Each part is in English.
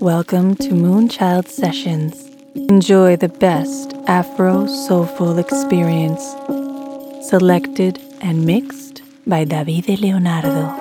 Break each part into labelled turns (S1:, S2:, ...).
S1: Welcome to Moonchild Sessions. Enjoy the best Afro soulful experience. Selected and mixed by Davide Leonardo.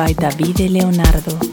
S2: by
S3: Davide Leonardo.